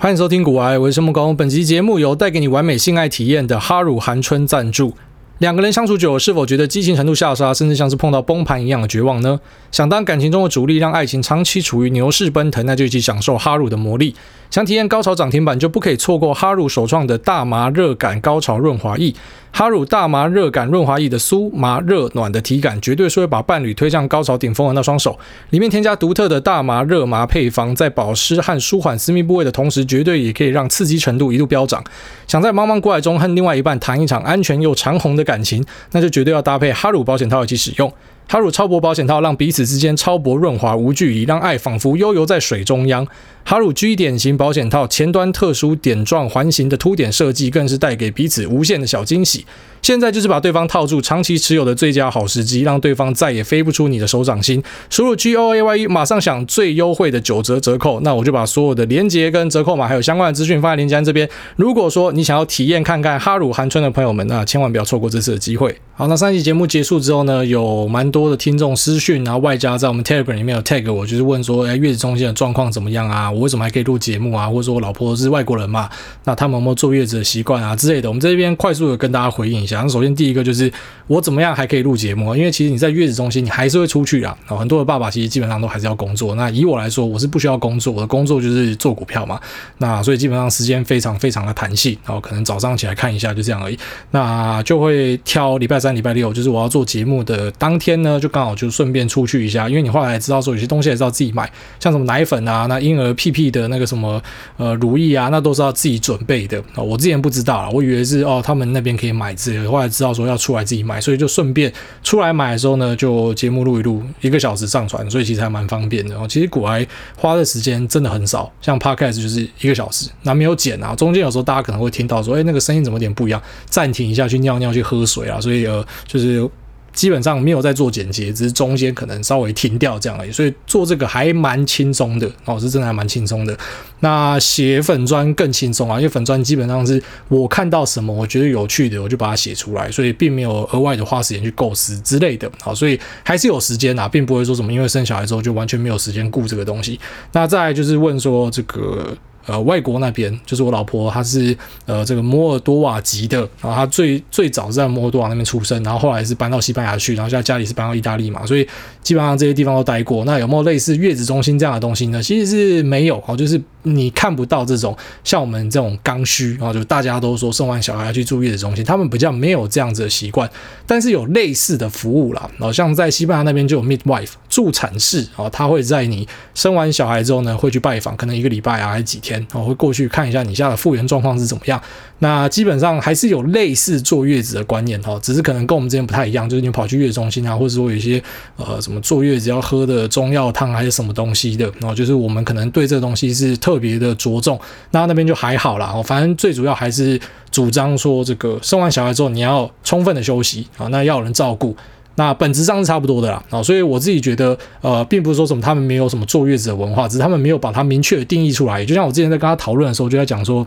欢迎收听《古爱我是木工》，本集节目由带给你完美性爱体验的哈鲁寒春赞助。两个人相处久了，是否觉得激情程度下杀，甚至像是碰到崩盘一样的绝望呢？想当感情中的主力，让爱情长期处于牛市奔腾，那就一起享受哈鲁的魔力。想体验高潮涨停板，就不可以错过哈鲁首创的大麻热感高潮润滑液。哈鲁大麻热感润滑液的酥麻热暖的体感，绝对是会把伴侣推向高潮顶峰的那双手。里面添加独特的大麻热麻配方，在保湿和舒缓私密部位的同时，绝对也可以让刺激程度一路飙涨。想在茫茫股海中和另外一半谈一场安全又长红的感情，那就绝对要搭配哈鲁保险套一起使用。哈鲁超薄保险套让彼此之间超薄润滑无距离，让爱仿佛悠游在水中央。哈鲁 G 点型保险套前端特殊点状环形的凸点设计，更是带给彼此无限的小惊喜。现在就是把对方套住，长期持有的最佳好时机，让对方再也飞不出你的手掌心。输入 G O A Y E，马上享最优惠的九折折扣。那我就把所有的链接跟折扣码还有相关的资讯放在链接这边。如果说你想要体验看看哈鲁寒春的朋友们，那千万不要错过这次的机会。好，那上期节目结束之后呢，有蛮多的听众私讯，然后外加在我们 Telegram 里面有 tag 我，就是问说，哎，月子中心的状况怎么样啊？我为什么还可以录节目啊？或者说我老婆是外国人嘛？那他们有没有坐月子的习惯啊之类的？我们这边快速的跟大家回应一下。那首先第一个就是我怎么样还可以录节目？因为其实你在月子中心，你还是会出去啊。很多的爸爸其实基本上都还是要工作。那以我来说，我是不需要工作，我的工作就是做股票嘛。那所以基本上时间非常非常的弹性，然后可能早上起来看一下就这样而已。那就会挑礼拜三、礼拜六，就是我要做节目的当天呢，就刚好就顺便出去一下。因为你后来知道说有些东西还是要自己买，像什么奶粉啊，那婴儿屁屁的那个什么呃乳液啊，那都是要自己准备的。我之前不知道啊，我以为是哦他们那边可以买之类后来知道说要出来自己买，所以就顺便出来买的时候呢，就节目录一录，一个小时上传，所以其实还蛮方便的。哦，其实古来花的时间真的很少，像 Podcast 就是一个小时，那没有剪啊，中间有时候大家可能会听到说，哎，那个声音怎么有点不一样，暂停一下去尿尿去喝水啊，所以呃就是。基本上没有在做剪辑，只是中间可能稍微停掉这样而已，所以做这个还蛮轻松的哦，是真的还蛮轻松的。那写粉砖更轻松啊，因为粉砖基本上是我看到什么我觉得有趣的，我就把它写出来，所以并没有额外的花时间去构思之类的。好，所以还是有时间啊，并不会说什么因为生小孩之后就完全没有时间顾这个东西。那再就是问说这个。呃，外国那边就是我老婆，她是呃这个摩尔多瓦籍的，然后她最最早是在摩尔多瓦那边出生，然后后来是搬到西班牙去，然后现在家里是搬到意大利嘛，所以基本上这些地方都待过。那有没有类似月子中心这样的东西呢？其实是没有哦，就是你看不到这种像我们这种刚需，然后就大家都说生完小孩要去住月子中心，他们比较没有这样子的习惯，但是有类似的服务啦。然后像在西班牙那边就有 midwife 助产士啊，他会在你生完小孩之后呢，会去拜访，可能一个礼拜啊，还是几天。我会过去看一下你家的复原状况是怎么样。那基本上还是有类似坐月子的观念哈，只是可能跟我们之前不太一样，就是你跑去月中心啊，或者说有一些呃什么坐月子要喝的中药汤还是什么东西的，然后就是我们可能对这个东西是特别的着重。那那边就还好啦，反正最主要还是主张说这个生完小孩之后你要充分的休息啊，那要有人照顾。那本质上是差不多的啦，啊，所以我自己觉得，呃，并不是说什么他们没有什么坐月子的文化，只是他们没有把它明确的定义出来。就像我之前在跟他讨论的时候，就在讲说。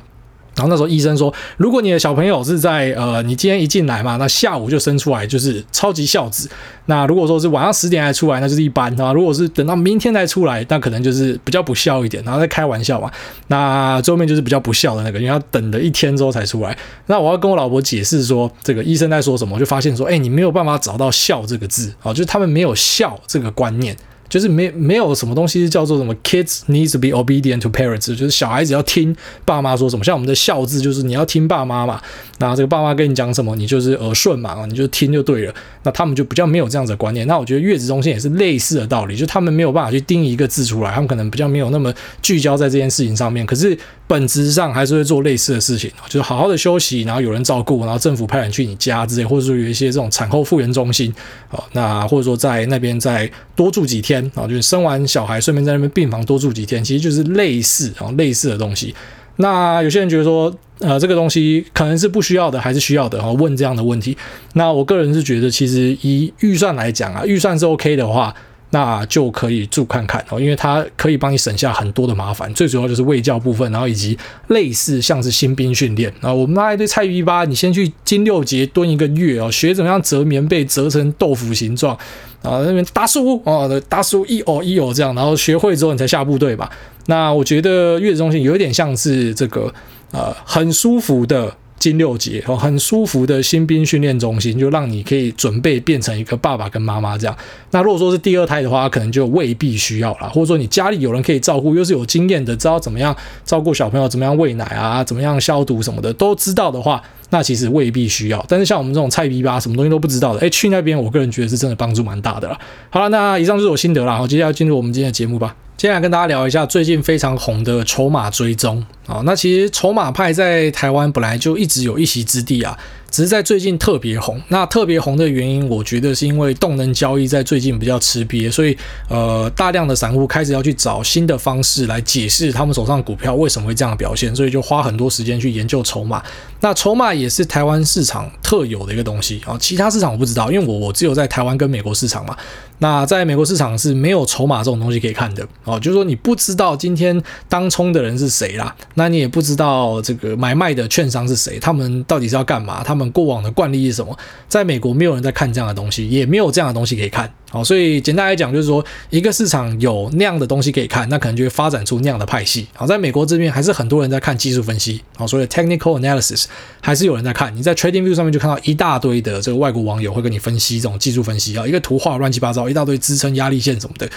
然后那时候医生说，如果你的小朋友是在呃，你今天一进来嘛，那下午就生出来就是超级孝子。那如果说是晚上十点才出来，那就是一般啊。如果是等到明天才出来，那可能就是比较不孝一点。然后在开玩笑嘛。那最后面就是比较不孝的那个，因为要等了一天之后才出来。那我要跟我老婆解释说，这个医生在说什么，我就发现说，哎，你没有办法找到孝这个字啊，就是他们没有孝这个观念。就是没没有什么东西是叫做什么 kids needs to be obedient to parents，就是小孩子要听爸妈说什么。像我们的孝字，就是你要听爸妈嘛。那这个爸妈跟你讲什么，你就是耳顺嘛，你就听就对了。那他们就比较没有这样子的观念。那我觉得月子中心也是类似的道理，就他们没有办法去定一个字出来，他们可能比较没有那么聚焦在这件事情上面。可是本质上还是会做类似的事情，就是好好的休息，然后有人照顾，然后政府派人去你家之类，或者说有一些这种产后复原中心啊，那或者说在那边在多住几天。啊，就是生完小孩，顺便在那边病房多住几天，其实就是类似啊，类似的东西。那有些人觉得说，呃，这个东西可能是不需要的，还是需要的？哈，问这样的问题。那我个人是觉得，其实以预算来讲啊，预算是 OK 的话。那就可以住看看哦，因为它可以帮你省下很多的麻烦，最主要就是卫教部分，然后以及类似像是新兵训练啊，我们那一堆菜逼吧，你先去金六节蹲一个月哦，学怎么样折棉被，折成豆腐形状啊，那边大叔哦，大叔一哦一哦这样，然后学会之后你才下部队吧。那我觉得月子中心有点像是这个呃很舒服的。金六结哦，很舒服的新兵训练中心，就让你可以准备变成一个爸爸跟妈妈这样。那如果说是第二胎的话，可能就未必需要了，或者说你家里有人可以照顾，又是有经验的，知道怎么样照顾小朋友，怎么样喂奶啊，怎么样消毒什么的，都知道的话，那其实未必需要。但是像我们这种菜逼吧，什么东西都不知道的，诶，去那边，我个人觉得是真的帮助蛮大的了。好了，那以上就是我心得了，好，接下来进入我们今天的节目吧。接下来跟大家聊一下最近非常红的筹码追踪啊，那其实筹码派在台湾本来就一直有一席之地啊。只是在最近特别红，那特别红的原因，我觉得是因为动能交易在最近比较吃瘪，所以呃，大量的散户开始要去找新的方式来解释他们手上股票为什么会这样表现，所以就花很多时间去研究筹码。那筹码也是台湾市场特有的一个东西啊，其他市场我不知道，因为我我只有在台湾跟美国市场嘛。那在美国市场是没有筹码这种东西可以看的哦，就是说你不知道今天当冲的人是谁啦，那你也不知道这个买卖的券商是谁，他们到底是要干嘛，他们。过往的惯例是什么？在美国没有人在看这样的东西，也没有这样的东西可以看。好，所以简单来讲，就是说一个市场有那样的东西可以看，那可能就会发展出那样的派系。好，在美国这边还是很多人在看技术分析。好，所以 technical analysis 还是有人在看。你在 TradingView 上面就看到一大堆的这个外国网友会跟你分析这种技术分析啊，一个图画乱七八糟，一大堆支撑压力线什么的。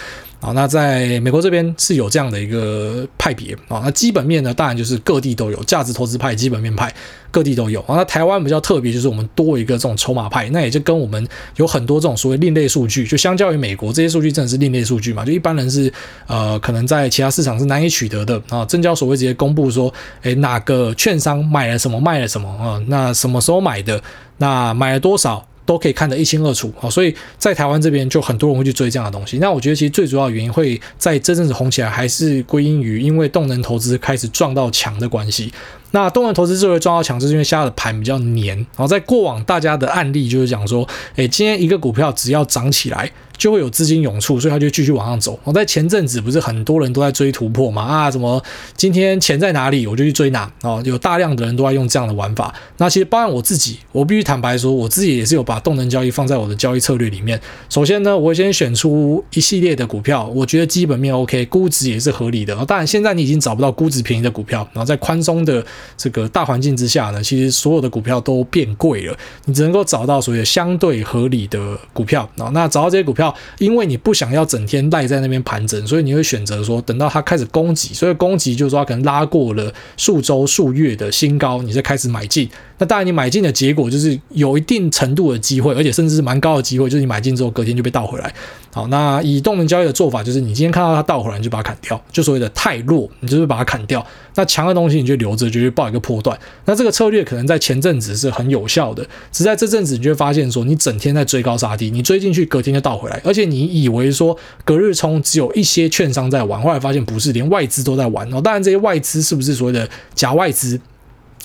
好，那在美国这边是有这样的一个派别啊。那基本面呢，当然就是各地都有价值投资派、基本面派，各地都有。啊，那台湾比较特别，就是我们多一个这种筹码派，那也就跟我们有很多这种所谓另类数据，就。相较于美国这些数据真的是另类数据嘛？就一般人是呃，可能在其他市场是难以取得的啊。证交所会直接公布说，诶，哪个券商买了什么，卖了什么啊？那什么时候买的？那买了多少？都可以看得一清二楚啊，所以在台湾这边就很多人会去追这样的东西。那我觉得其实最主要原因会在这阵子红起来，还是归因于因为动能投资开始撞到墙的关系。那动能投资之所以撞到墙，是因为现在的盘比较黏。然后在过往大家的案例就是讲说，诶，今天一个股票只要涨起来。就会有资金涌出，所以它就继续往上走。我在前阵子不是很多人都在追突破嘛？啊，什么今天钱在哪里，我就去追哪。哦，有大量的人都在用这样的玩法。那其实包含我自己，我必须坦白说，我自己也是有把动能交易放在我的交易策略里面。首先呢，我会先选出一系列的股票，我觉得基本面 OK，估值也是合理的。当然，现在你已经找不到估值便宜的股票，然后在宽松的这个大环境之下呢，其实所有的股票都变贵了。你只能够找到所谓的相对合理的股票。那找到这些股票。因为你不想要整天赖在那边盘整，所以你会选择说等到它开始攻击，所以攻击就是说它可能拉过了数周、数月的新高，你再开始买进。那当然，你买进的结果就是有一定程度的机会，而且甚至是蛮高的机会，就是你买进之后隔天就被倒回来。好，那以动能交易的做法，就是你今天看到它倒回来，你就把它砍掉，就所谓的太弱，你就是把它砍掉。那强的东西你就留着，就去抱一个波段。那这个策略可能在前阵子是很有效的，只在这阵子你就会发现说，你整天在追高杀低，你追进去隔天就倒回来，而且你以为说隔日冲只有一些券商在玩，后来发现不是，连外资都在玩哦。当然，这些外资是不是所谓的假外资？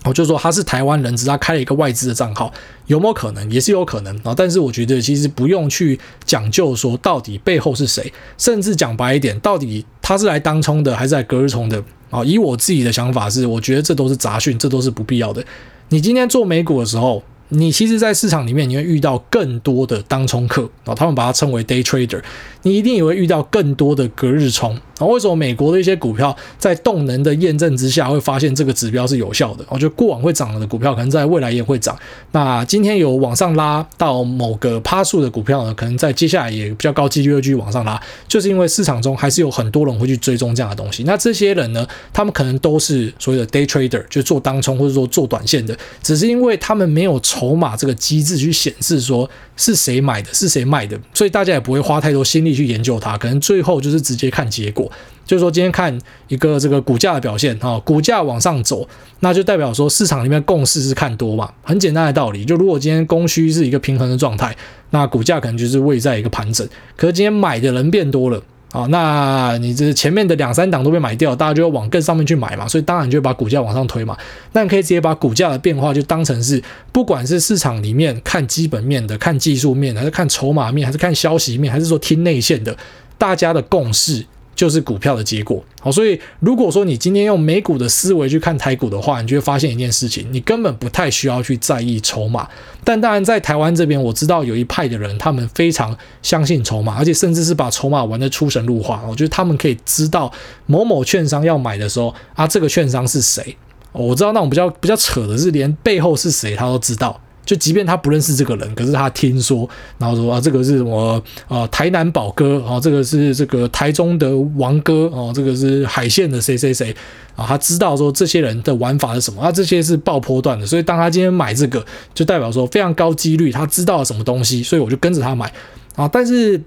我就说他是台湾人，只是他开了一个外资的账号，有没有可能？也是有可能啊。但是我觉得其实不用去讲究说到底背后是谁，甚至讲白一点，到底他是来当冲的还是来隔日冲的啊？以我自己的想法是，我觉得这都是杂讯，这都是不必要的。你今天做美股的时候。你其实，在市场里面，你会遇到更多的当冲客啊，他们把它称为 day trader。你一定也会遇到更多的隔日冲啊。为什么美国的一些股票在动能的验证之下，会发现这个指标是有效的？我觉得过往会涨的股票，可能在未来也会涨。那今天有往上拉到某个趴数的股票呢，可能在接下来也比较高几率会继续往上拉，就是因为市场中还是有很多人会去追踪这样的东西。那这些人呢，他们可能都是所谓的 day trader，就做当冲或者说做短线的，只是因为他们没有冲。筹码这个机制去显示说是谁买的，是谁卖的，所以大家也不会花太多心力去研究它，可能最后就是直接看结果，就是说今天看一个这个股价的表现啊，股价往上走，那就代表说市场里面共识是看多嘛，很简单的道理，就如果今天供需是一个平衡的状态，那股价可能就是位在一个盘整，可是今天买的人变多了。啊，那你这前面的两三档都被买掉，大家就要往更上面去买嘛，所以当然就会把股价往上推嘛。那你可以直接把股价的变化就当成是，不管是市场里面看基本面的、看技术面，还是看筹码面，还是看消息面，还是说听内线的，大家的共识就是股票的结果。好，所以如果说你今天用美股的思维去看台股的话，你就会发现一件事情，你根本不太需要去在意筹码。但当然，在台湾这边，我知道有一派的人，他们非常相信筹码，而且甚至是把筹码玩得出神入化。我觉得他们可以知道某某券商要买的时候啊，这个券商是谁。我知道那种比较比较扯的是，连背后是谁他都知道。就即便他不认识这个人，可是他听说，然后说啊，这个是什么啊？台南宝哥啊，这个是这个台中的王哥啊，这个是海线的谁谁谁啊？他知道说这些人的玩法是什么啊？这些是爆破段的，所以当他今天买这个，就代表说非常高几率他知道了什么东西，所以我就跟着他买啊。但是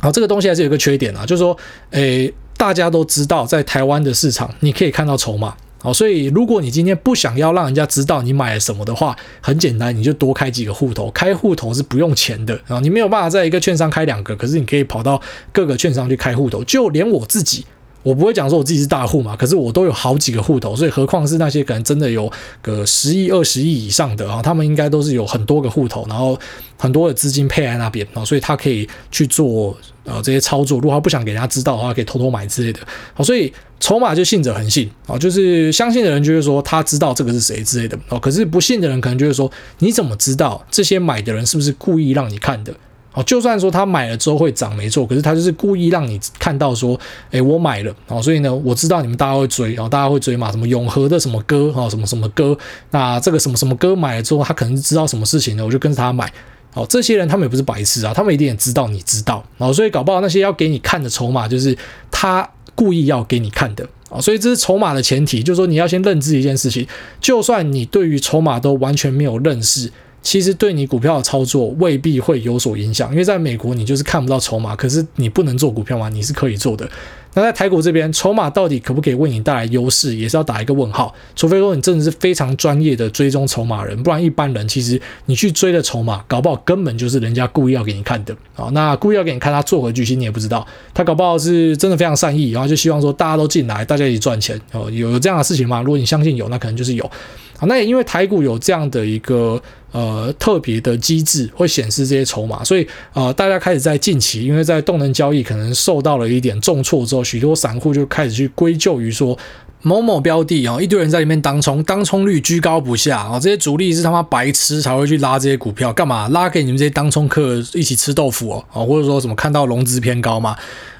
啊，这个东西还是有个缺点啊，就是说，诶，大家都知道，在台湾的市场，你可以看到筹码。好，所以如果你今天不想要让人家知道你买了什么的话，很简单，你就多开几个户头。开户头是不用钱的啊，你没有办法在一个券商开两个，可是你可以跑到各个券商去开户头。就连我自己，我不会讲说我自己是大户嘛，可是我都有好几个户头，所以何况是那些可能真的有个十亿、二十亿以上的啊，他们应该都是有很多个户头，然后很多的资金配在那边啊，所以他可以去做呃这些操作。如果他不想给人家知道的话，可以偷偷买之类的。好，所以。筹码就信者恒信啊，就是相信的人就会说他知道这个是谁之类的哦。可是不信的人可能就会说，你怎么知道这些买的人是不是故意让你看的？哦，就算说他买了之后会涨没错，可是他就是故意让你看到说，诶，我买了哦，所以呢，我知道你们大家会追然后，大家会追嘛，什么永和的什么歌啊，什么什么歌，那这个什么什么歌买了之后，他可能知道什么事情呢，我就跟着他买。哦，这些人他们也不是白痴啊，他们一定也知道你知道哦，所以搞不好那些要给你看的筹码就是他。故意要给你看的啊，所以这是筹码的前提，就是说你要先认知一件事情，就算你对于筹码都完全没有认识，其实对你股票的操作未必会有所影响，因为在美国你就是看不到筹码，可是你不能做股票吗？你是可以做的。那在台股这边，筹码到底可不可以为你带来优势，也是要打一个问号。除非说你真的是非常专业的追踪筹码人，不然一般人其实你去追的筹码，搞不好根本就是人家故意要给你看的啊。那故意要给你看他作何居心，你也不知道。他搞不好是真的非常善意，然后就希望说大家都进来，大家一起赚钱哦。有这样的事情吗？如果你相信有，那可能就是有。好，那也因为台股有这样的一个呃特别的机制，会显示这些筹码，所以呃大家开始在近期，因为在动能交易可能受到了一点重挫之后，许多散户就开始去归咎于说某某标的啊，一堆人在里面当冲，当冲率居高不下啊，这些主力是他妈白痴才会去拉这些股票，干嘛拉给你们这些当冲客一起吃豆腐哦，啊，或者说什么看到融资偏高嘛？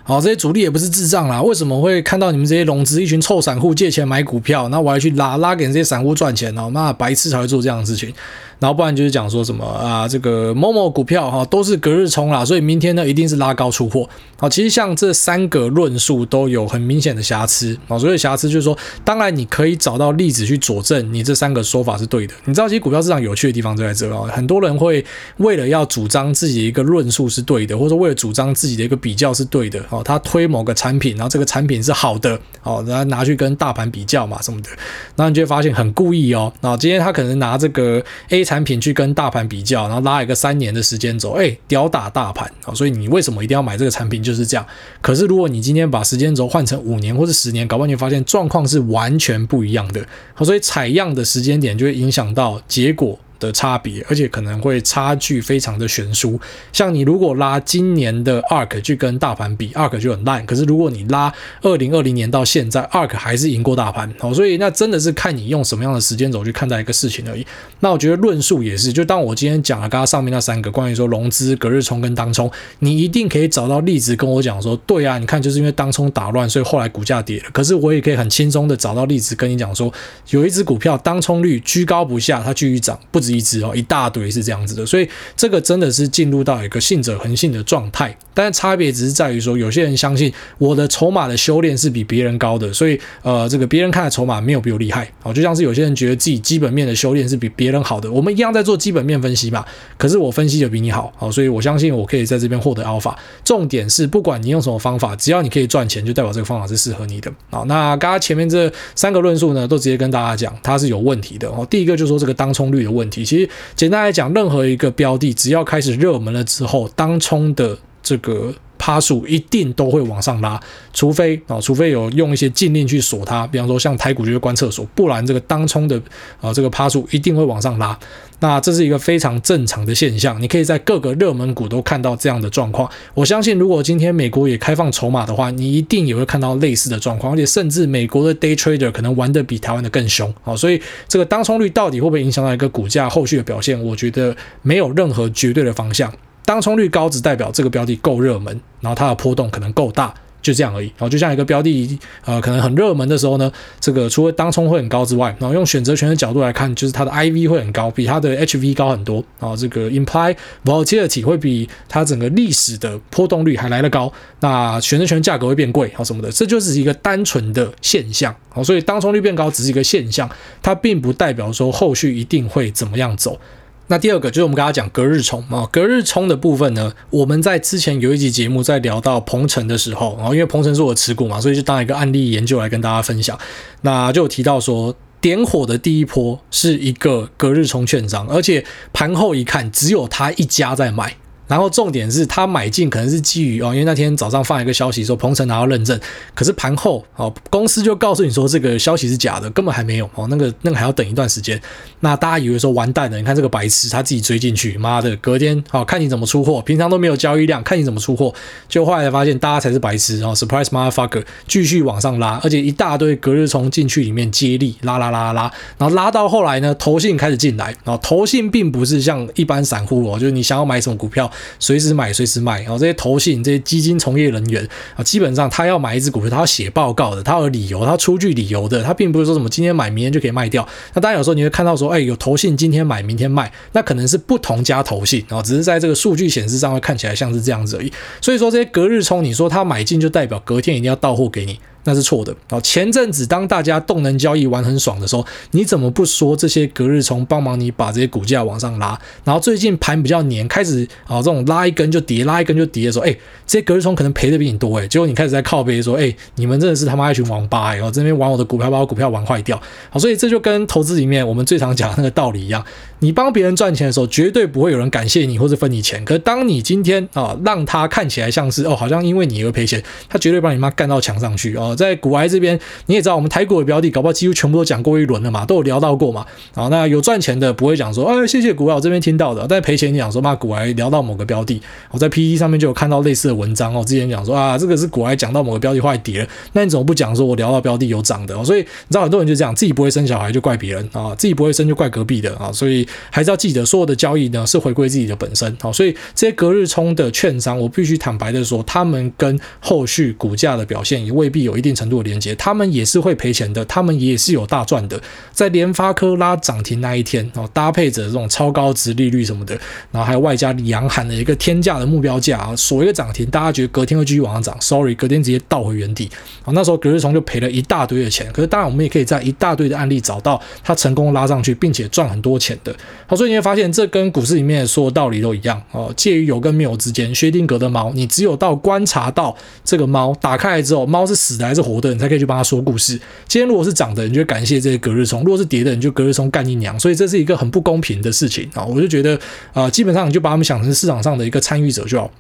好，这些主力也不是智障啦，为什么会看到你们这些融资一群臭散户借钱买股票，那我还去拉拉给这些散户赚钱哦？那白痴才会做这样的事情。然后不然就是讲说什么啊，这个某某股票哈都是隔日冲啦，所以明天呢一定是拉高出货。好，其实像这三个论述都有很明显的瑕疵啊。所以瑕疵就是说，当然你可以找到例子去佐证你这三个说法是对的。你知道，其实股票市场有趣的地方就在这哦。很多人会为了要主张自己的一个论述是对的，或者为了主张自己的一个比较是对的哦，他推某个产品，然后这个产品是好的哦，然后拿去跟大盘比较嘛什么的，那你就会发现很故意哦。那今天他可能拿这个 A。产品去跟大盘比较，然后拉一个三年的时间轴，哎，屌打大盘啊！所以你为什么一定要买这个产品？就是这样。可是如果你今天把时间轴换成五年或者十年，搞不好你发现状况是完全不一样的。所以采样的时间点就会影响到结果的差别，而且可能会差距非常的悬殊。像你如果拉今年的 ARK 去跟大盘比，ARK 就很烂。可是如果你拉二零二零年到现在，ARK 还是赢过大盘。好，所以那真的是看你用什么样的时间轴去看待一个事情而已。那我觉得论述也是，就当我今天讲了刚刚上面那三个关于说融资、隔日冲跟当冲，你一定可以找到例子跟我讲说，对啊，你看就是因为当冲打乱，所以后来股价跌了。可是我也可以很轻松的找到例子跟你讲说，有一只股票当冲率居高不下，它继续涨，不止。一只哦，一大堆是这样子的，所以这个真的是进入到一个信者恒信的状态，但是差别只是在于说，有些人相信我的筹码的修炼是比别人高的，所以呃，这个别人看的筹码没有比我厉害，好，就像是有些人觉得自己基本面的修炼是比别人好的，我们一样在做基本面分析嘛，可是我分析的比你好，好，所以我相信我可以在这边获得 alpha。重点是，不管你用什么方法，只要你可以赚钱，就代表这个方法是适合你的。好，那刚刚前面这三个论述呢，都直接跟大家讲，它是有问题的哦。第一个就是说这个当冲率的问题。其实简单来讲，任何一个标的只要开始热门了之后，当冲的这个。趴数一定都会往上拉，除非啊，除非有用一些禁令去锁它，比方说像台股就是关厕所，不然这个当冲的啊这个趴数一定会往上拉。那这是一个非常正常的现象，你可以在各个热门股都看到这样的状况。我相信，如果今天美国也开放筹码的话，你一定也会看到类似的状况，而且甚至美国的 day trader 可能玩得比台湾的更凶。啊，所以这个当冲率到底会不会影响到一个股价后续的表现？我觉得没有任何绝对的方向。当冲率高只代表这个标的够热门，然后它的波动可能够大。就这样而已，然后就像一个标的，呃，可能很热门的时候呢，这个除了当冲会很高之外，然后用选择权的角度来看，就是它的 IV 会很高，比它的 HV 高很多，然后这个 Implied Volatility 会比它整个历史的波动率还来得高，那选择权价格会变贵，好什么的，这就是一个单纯的现象，好，所以当冲率变高只是一个现象，它并不代表说后续一定会怎么样走。那第二个就是我们刚刚讲隔日冲啊，隔日冲的部分呢，我们在之前有一集节目在聊到鹏程的时候，然后因为鹏程是我持股嘛，所以就当一个案例研究来跟大家分享。那就有提到说，点火的第一波是一个隔日冲券商，而且盘后一看，只有他一家在买。然后重点是他买进可能是基于哦，因为那天早上放一个消息说鹏程拿到认证，可是盘后哦公司就告诉你说这个消息是假的，根本还没有哦，那个那个还要等一段时间。那大家以为说完蛋了，你看这个白痴他自己追进去，妈的，隔天好、哦、看你怎么出货，平常都没有交易量，看你怎么出货。就后来才发现大家才是白痴哦，surprise motherfucker，继续往上拉，而且一大堆隔日冲进去里面接力拉拉拉拉拉，然后拉到后来呢，投信开始进来，然后投信并不是像一般散户哦，就是你想要买什么股票。随时买，随时卖。然后这些投信、这些基金从业人员啊，基本上他要买一只股票，他要写报告的，他有理由，他出具理由的，他并不是说什么今天买，明天就可以卖掉。那当然有时候你会看到说，哎，有投信今天买，明天卖，那可能是不同家投信，然后只是在这个数据显示上会看起来像是这样子而已。所以说这些隔日冲，你说他买进就代表隔天一定要到货给你。那是错的啊！前阵子当大家动能交易玩很爽的时候，你怎么不说这些隔日冲帮忙你把这些股价往上拉？然后最近盘比较黏，开始啊这种拉一根就跌，拉一根就跌的时候，哎，这些隔日冲可能赔的比你多哎，结果你开始在靠背说，哎，你们真的是他妈一群王八哎！哦，这边玩我的股票，把我股票玩坏掉。好，所以这就跟投资里面我们最常讲的那个道理一样，你帮别人赚钱的时候，绝对不会有人感谢你或者分你钱。可当你今天啊让他看起来像是哦，好像因为你而赔钱，他绝对把你妈干到墙上去哦，在股癌这边。你也知道，我们台股的标的，搞不好几乎全部都讲过一轮了嘛，都有聊到过嘛。啊，那有赚钱的不会讲说，哎，谢谢股癌，我这边听到的。但赔钱你讲说，骂股癌聊到某个标的，我在 pt 上面就有看到类似的文章哦。之前讲说啊，这个是股癌讲到某个标的坏跌，那你怎么不讲说我聊到标的有涨的？所以你知道很多人就这样，自己不会生小孩就怪别人啊，自己不会生就怪隔壁的啊。所以还是要记得，所有的交易呢是回归自己的本身。好，所以这些隔日冲的券商，我必须坦白的说，他们跟后续股价的表现也未必有一定程度的连接，他们也是会赔。钱的，他们也是有大赚的。在联发科拉涨停那一天，然后搭配着这种超高值利率什么的，然后还有外加扬喊的一个天价的目标价啊，锁一个涨停，大家觉得隔天会继续往上涨？Sorry，隔天直接倒回原地。啊，那时候隔日冲就赔了一大堆的钱。可是当然，我们也可以在一大堆的案例找到它成功拉上去，并且赚很多钱的。好，所以你会发现，这跟股市里面说的道理都一样哦，介于有跟没有之间。薛定谔的猫，你只有到观察到这个猫打开来之后，猫是死的还是活的，你才可以去帮它说故事。今天如果是涨的，你就感谢这些隔日冲；如果是跌的，你就隔日冲干你娘。所以这是一个很不公平的事情啊！我就觉得啊，基本上你就把他们想成市场上的一个参与者就好。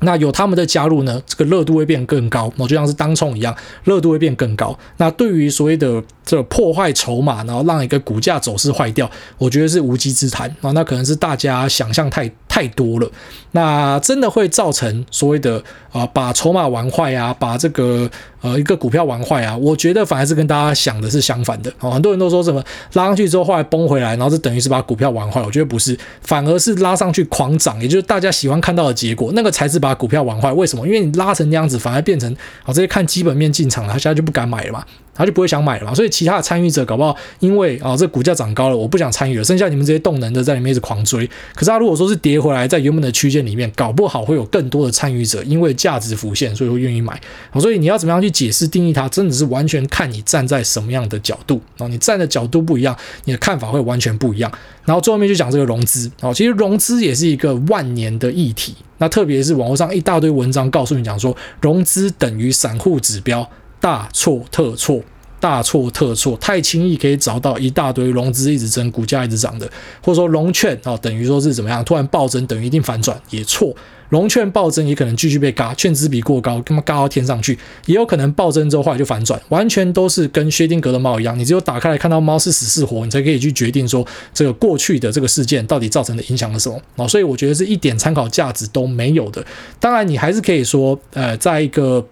那有他们的加入呢，这个热度会变更高，就像是当冲一样，热度会变更高。那对于所谓的这个破坏筹码，然后让一个股价走势坏掉，我觉得是无稽之谈啊。那可能是大家想象太太多了。那真的会造成所谓的啊，把筹码玩坏啊，把这个呃一个股票玩坏啊。我觉得反而是跟大家想的是相反的。很多人都说什么拉上去之后后来崩回来，然后这等于是把股票玩坏。我觉得不是，反而是拉上去狂涨，也就是大家喜欢看到的结果，那个才是把股票玩坏。为什么？因为你拉成那样子，反而变成啊这些看基本面进场了，他现在就不敢买了嘛。他就不会想买了嘛，所以其他的参与者搞不好，因为啊、这股价涨高了，我不想参与了，剩下你们这些动能的在里面一直狂追。可是他如果说是跌回来，在原本的区间里面，搞不好会有更多的参与者，因为价值浮现，所以会愿意买。所以你要怎么样去解释定义它，真的是完全看你站在什么样的角度啊，你站的角度不一样，你的看法会完全不一样。然后最后面就讲这个融资啊，其实融资也是一个万年的议题。那特别是网络上一大堆文章告诉你讲说，融资等于散户指标。大错特错，大错特错，太轻易可以找到一大堆融资一直增、股价一直涨的，或者说融券啊，等于说是怎么样，突然暴增等于一定反转也错。融券暴增也可能继续被嘎，券资比过高，干嘛嘎到天上去？也有可能暴增之后后来就反转，完全都是跟薛定谔的猫一样，你只有打开来看到猫是死是活，你才可以去决定说这个过去的这个事件到底造成的影响了什么啊？所以我觉得是一点参考价值都没有的。当然，你还是可以说，呃，在一个。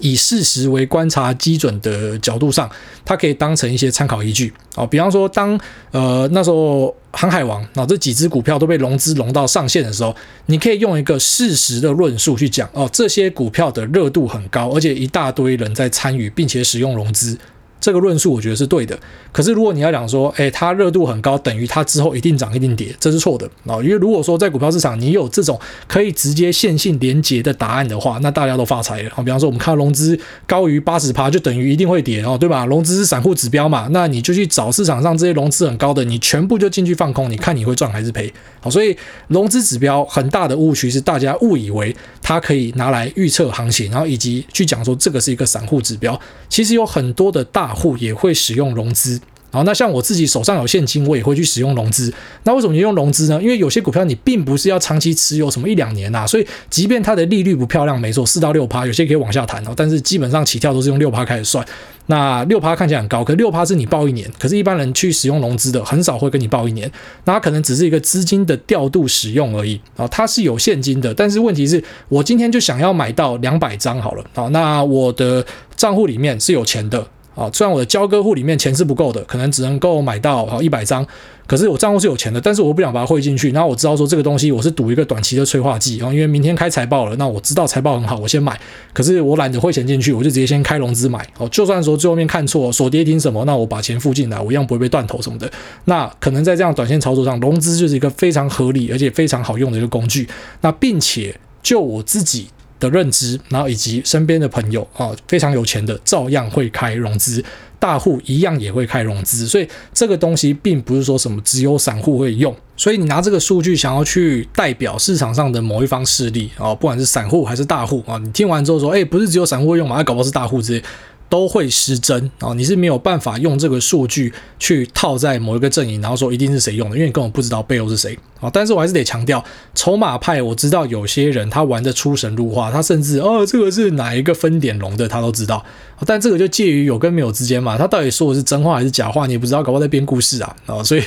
以事实为观察基准的角度上，它可以当成一些参考依据啊。比方说，当呃那时候航海王啊这几只股票都被融资融到上限的时候，你可以用一个事实的论述去讲哦，这些股票的热度很高，而且一大堆人在参与，并且使用融资。这个论述我觉得是对的，可是如果你要讲说，诶，它热度很高，等于它之后一定涨一定跌，这是错的啊。因为如果说在股票市场你有这种可以直接线性连结的答案的话，那大家都发财了啊。比方说我们看融资高于八十趴，就等于一定会跌哦，对吧？融资是散户指标嘛，那你就去找市场上这些融资很高的，你全部就进去放空，你看你会赚还是赔？好，所以融资指标很大的误区是大家误以为它可以拿来预测行情，然后以及去讲说这个是一个散户指标，其实有很多的大户也会使用融资。好，那像我自己手上有现金，我也会去使用融资。那为什么你用融资呢？因为有些股票你并不是要长期持有，什么一两年呐、啊，所以即便它的利率不漂亮，没错，四到六趴，有些可以往下谈哦。但是基本上起跳都是用六趴开始算。那六趴看起来很高，可六趴是你报一年，可是一般人去使用融资的很少会跟你报一年，那它可能只是一个资金的调度使用而已啊，它是有现金的，但是问题是我今天就想要买到两百张好了啊，那我的账户里面是有钱的。啊，虽然我的交割户里面钱是不够的，可能只能够买到好一百张，可是我账户是有钱的，但是我不想把它汇进去。然后我知道说这个东西我是赌一个短期的催化剂，然后因为明天开财报了，那我知道财报很好，我先买。可是我懒得汇钱进去，我就直接先开融资买。哦，就算说最后面看错锁跌停什么，那我把钱付进来，我一样不会被断头什么的。那可能在这样短线操作上，融资就是一个非常合理而且非常好用的一个工具。那并且就我自己。的认知，然后以及身边的朋友啊，非常有钱的，照样会开融资，大户一样也会开融资，所以这个东西并不是说什么只有散户会用，所以你拿这个数据想要去代表市场上的某一方势力啊，不管是散户还是大户啊，你听完之后说，哎，不是只有散户会用吗，那搞不好是大户之类。都会失真啊！你是没有办法用这个数据去套在某一个阵营，然后说一定是谁用的，因为你根本不知道背后是谁啊！但是我还是得强调，筹码派我知道有些人他玩的出神入化，他甚至哦这个是哪一个分点龙的他都知道，但这个就介于有跟没有之间嘛，他到底说的是真话还是假话，你也不知道，搞不好在编故事啊啊！所以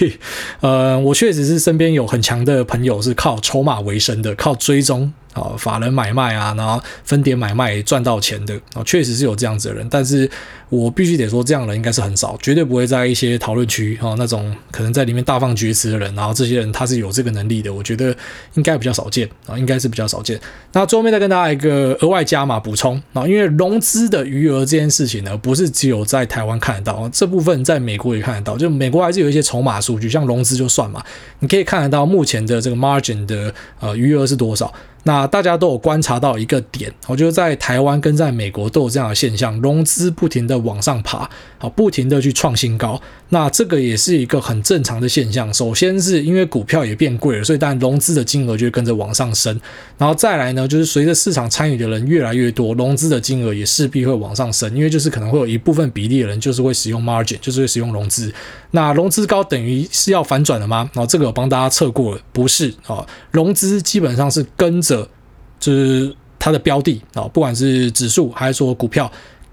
呃，我确实是身边有很强的朋友是靠筹码为生的，靠追踪。啊，法人买卖啊，然后分点买卖赚到钱的啊，确实是有这样子的人，但是我必须得说，这样的人应该是很少，绝对不会在一些讨论区啊那种可能在里面大放厥词的人，然后这些人他是有这个能力的，我觉得应该比较少见啊，应该是比较少见。那最后面再跟大家一个额外加码补充啊，因为融资的余额这件事情呢，不是只有在台湾看得到，这部分在美国也看得到，就美国还是有一些筹码数据，像融资就算嘛，你可以看得到目前的这个 margin 的呃余额是多少。那大家都有观察到一个点，我觉得在台湾跟在美国都有这样的现象，融资不停的往上爬，好，不停的去创新高。那这个也是一个很正常的现象。首先是因为股票也变贵了，所以当然融资的金额就会跟着往上升。然后再来呢，就是随着市场参与的人越来越多，融资的金额也势必会往上升，因为就是可能会有一部分比例的人就是会使用 margin，就是会使用融资。那融资高等于是要反转了吗？然后这个我帮大家测过了，不是啊，融资基本上是跟着。就是它的标的啊，不管是指数还是说股票，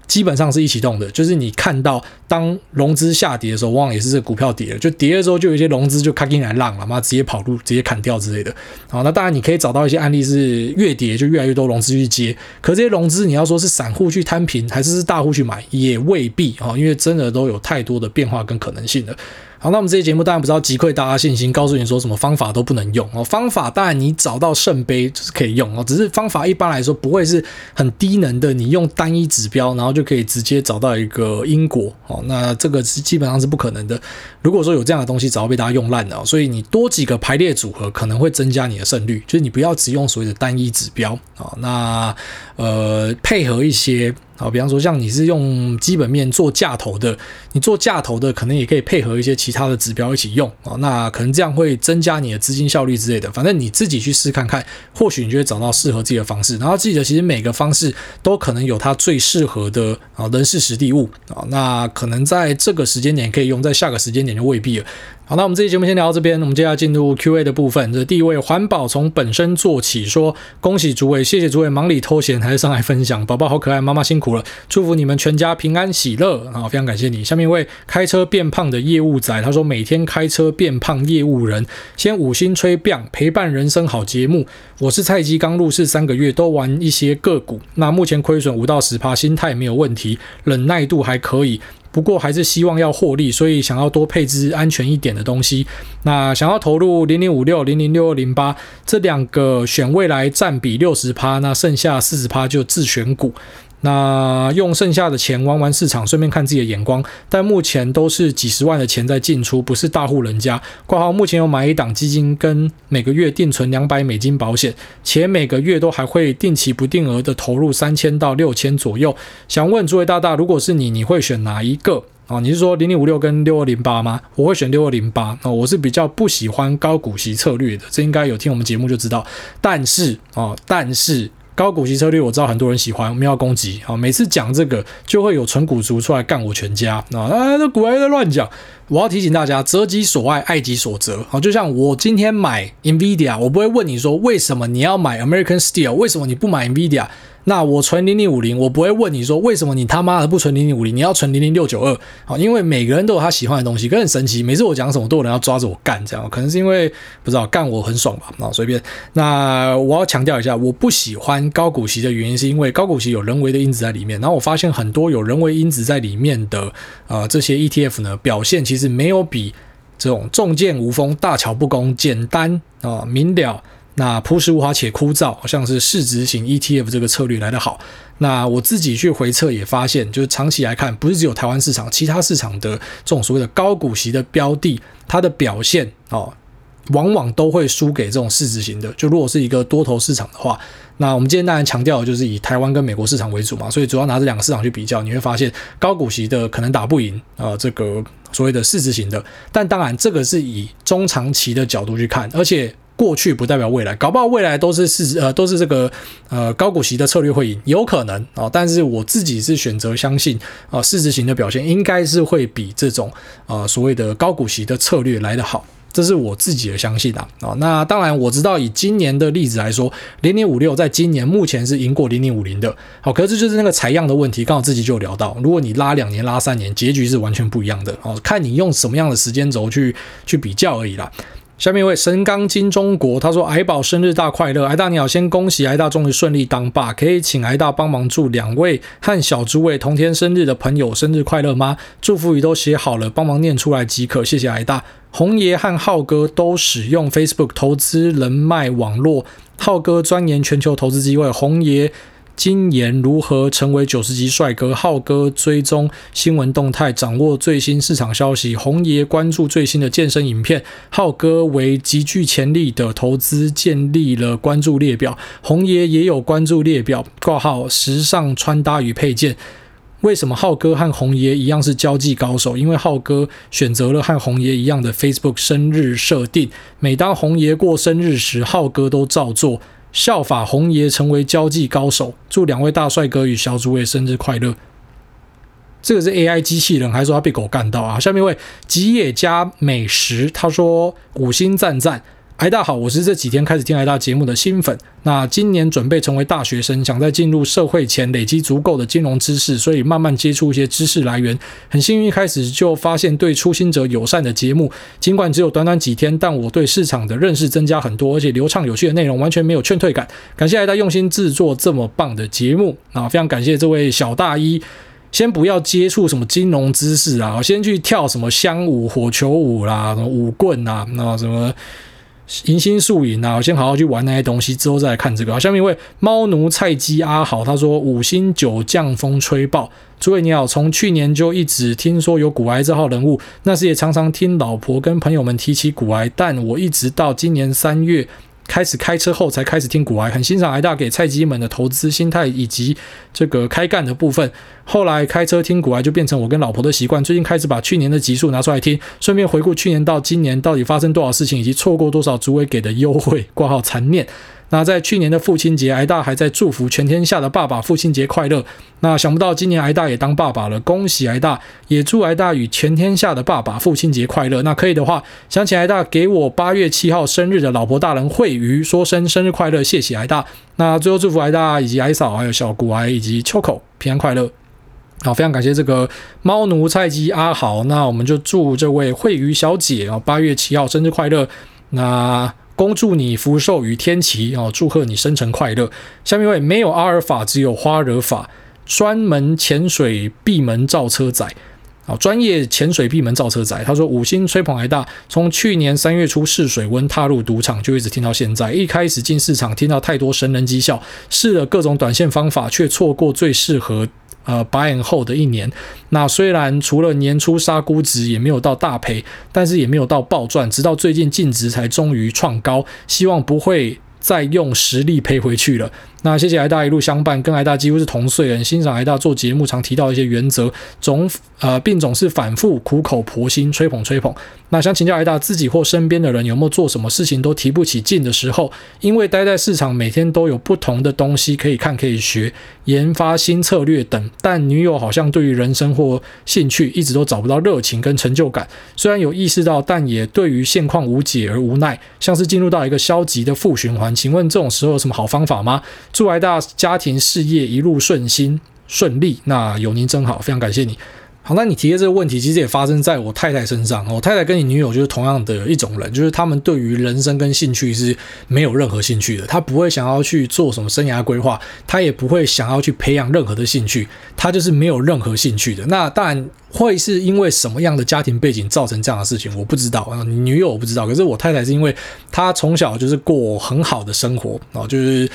基本上是一起动的。就是你看到当融资下跌的时候，往往也是这股票跌了，就跌了之后，就有一些融资就开进来浪了嘛，直接跑路，直接砍掉之类的。好，那当然你可以找到一些案例是越跌就越来越多融资去接，可这些融资你要说是散户去摊平，还是是大户去买，也未必哈，因为真的都有太多的变化跟可能性了。好，那我们这期节目当然不是要击溃大家信心，告诉你说什么方法都不能用哦。方法当然你找到圣杯就是可以用哦，只是方法一般来说不会是很低能的，你用单一指标然后就可以直接找到一个因果哦。那这个是基本上是不可能的。如果说有这样的东西，早被大家用烂了。所以你多几个排列组合可能会增加你的胜率，就是你不要只用所谓的单一指标啊。那呃配合一些。好，比方说像你是用基本面做价投的，你做价投的可能也可以配合一些其他的指标一起用啊，那可能这样会增加你的资金效率之类的。反正你自己去试看看，或许你就会找到适合自己的方式。然后记得，其实每个方式都可能有它最适合的啊人事实地物啊，那可能在这个时间点可以用，在下个时间点就未必了。好，那我们这期节目先聊到这边，我们接下来进入 Q&A 的部分。这第一位环保从本身做起说，恭喜诸位，谢谢诸位忙里偷闲还是上来分享，宝宝好可爱，妈妈辛苦了，祝福你们全家平安喜乐啊！非常感谢你。下面一位开车变胖的业务仔，他说每天开车变胖业务人，先五星吹棒，陪伴人生好节目。我是菜鸡，刚入市三个月，都玩一些个股，那目前亏损五到十趴，心态没有问题，忍耐度还可以。不过还是希望要获利，所以想要多配置安全一点的东西。那想要投入零零五六、零零六二零八这两个，选未来占比六十趴，那剩下四十趴就自选股。那用剩下的钱玩玩市场，顺便看自己的眼光。但目前都是几十万的钱在进出，不是大户人家。挂号目前有买一档基金，跟每个月定存两百美金保险，且每个月都还会定期不定额的投入三千到六千左右。想问诸位大大，如果是你，你会选哪一个？啊，你是说零零五六跟六二零八吗？我会选六二零八。啊，我是比较不喜欢高股息策略的，这应该有听我们节目就知道。但是啊，但是。高股息策略我知道很多人喜欢，我们要攻击啊！每次讲这个就会有纯股族出来干我全家啊！那，股还在乱讲。我要提醒大家，择己所爱，爱己所择啊！就像我今天买 NVIDIA，我不会问你说为什么你要买 American Steel，为什么你不买 NVIDIA？那我存零零五零，我不会问你说为什么你他妈的不存零零五零，你要存零零六九二？好，因为每个人都有他喜欢的东西，可很神奇。每次我讲什么，都有人要抓着我干，这样可能是因为不知道干我很爽吧？那随便。那我要强调一下，我不喜欢高股息的原因，是因为高股息有人为的因子在里面。然后我发现很多有人为因子在里面的呃这些 ETF 呢，表现其实没有比这种重剑无锋、大巧不工、简单啊、明了。那朴实无华且枯燥，好像是市值型 ETF 这个策略来得好。那我自己去回测也发现，就是长期来看，不是只有台湾市场，其他市场的这种所谓的高股息的标的，它的表现哦，往往都会输给这种市值型的。就如果是一个多头市场的话，那我们今天当然强调的就是以台湾跟美国市场为主嘛，所以主要拿这两个市场去比较，你会发现高股息的可能打不赢啊、这个所谓的市值型的。但当然，这个是以中长期的角度去看，而且。过去不代表未来，搞不好未来都是市值呃都是这个呃高股息的策略会赢，有可能。啊、但是我自己是选择相信啊、市值型的表现应该是会比这种呃所谓的高股息的策略来得好，这是我自己的相信啊。啊、那当然我知道以今年的例子来说，零零五六在今年目前是赢过零零五零的，好，可是就是那个采样的问题，刚好自己就聊到，如果你拉两年拉三年，结局是完全不一样的。哦，看你用什么样的时间轴去去比较而已啦。下面一位神钢金中国，他说：“矮宝生日大快乐，矮大你好，先恭喜矮大终于顺利当爸，可以请矮大帮忙祝两位和小诸位同天生日的朋友生日快乐吗？祝福语都写好了，帮忙念出来即可，谢谢矮大。红爷和浩哥都使用 Facebook 投资人脉网络，浩哥钻研全球投资机会，红爷。”今年如何成为九十级帅哥？浩哥追踪新闻动态，掌握最新市场消息。红爷关注最新的健身影片。浩哥为极具潜力的投资建立了关注列表。红爷也有关注列表。挂号时尚穿搭与配件。为什么浩哥和红爷一样是交际高手？因为浩哥选择了和红爷一样的 Facebook 生日设定。每当红爷过生日时，浩哥都照做。效法红爷成为交际高手，祝两位大帅哥与小诸位生日快乐。这个是 AI 机器人，还说他被狗干到啊？下面一位吉野家美食，他说五星赞赞。癌大家好，我是这几天开始听癌大节目的新粉。那今年准备成为大学生，想在进入社会前累积足够的金融知识，所以慢慢接触一些知识来源。很幸运一开始就发现对初心者友善的节目，尽管只有短短几天，但我对市场的认识增加很多，而且流畅有趣的内容完全没有劝退感。感谢癌大用心制作这么棒的节目啊！非常感谢这位小大一。先不要接触什么金融知识啊，先去跳什么香舞、火球舞啦，什么舞棍啊，那什么。迎新宿营啊，我先好好去玩那些东西，之后再来看这个。好，下面一位猫奴菜鸡阿豪，他说五星九降风吹爆，诸位你好，从去年就一直听说有古癌这号人物，那时也常常听老婆跟朋友们提起古癌，但我一直到今年三月开始开车后才开始听股癌，很欣赏癌大给菜鸡们的投资心态以及这个开干的部分。后来开车听股癌就变成我跟老婆的习惯。最近开始把去年的集数拿出来听，顺便回顾去年到今年到底发生多少事情，以及错过多少主委给的优惠。挂号残念。那在去年的父亲节，癌大还在祝福全天下的爸爸父亲节快乐。那想不到今年癌大也当爸爸了，恭喜癌大，也祝癌大与全天下的爸爸父亲节快乐。那可以的话，想请癌大给我八月七号生日的老婆大人惠瑜说声生日快乐，谢谢癌大。那最后祝福癌大以及癌嫂，还有小股癌以及秋口平安快乐。好，非常感谢这个猫奴菜鸡阿豪。那我们就祝这位惠瑜小姐啊，八月七号生日快乐。那。恭祝你福寿与天齐哦！祝贺你生辰快乐。下面一位没有阿尔法，只有花惹法，专门潜水闭门造车载。好，专业潜水闭门造车仔。他说五星吹捧癌大，从去年三月初试水温踏入赌场，就一直听到现在。一开始进市场听到太多神人绩效，试了各种短线方法，却错过最适合。呃，buy and hold 的一年，那虽然除了年初杀估值也没有到大赔，但是也没有到暴赚，直到最近净值才终于创高，希望不会再用实力赔回去了。那谢谢挨大一路相伴，跟挨大几乎是同岁人，欣赏挨大做节目常提到一些原则，总呃并总是反复苦口婆心吹捧吹捧。那想请教挨大，自己或身边的人有没有做什么事情都提不起劲的时候？因为待在市场，每天都有不同的东西可以看可以学，研发新策略等，但女友好像对于人生或兴趣一直都找不到热情跟成就感。虽然有意识到，但也对于现况无解而无奈，像是进入到一个消极的负循环。请问这种时候有什么好方法吗？祝大家庭事业一路顺心顺利，那有您真好，非常感谢你。好，那你提的这个问题，其实也发生在我太太身上。我太太跟你女友就是同样的一种人，就是他们对于人生跟兴趣是没有任何兴趣的。她不会想要去做什么生涯规划，她也不会想要去培养任何的兴趣，她就是没有任何兴趣的。那当然会是因为什么样的家庭背景造成这样的事情，我不知道啊。女友我不知道，可是我太太是因为她从小就是过很好的生活啊，就是。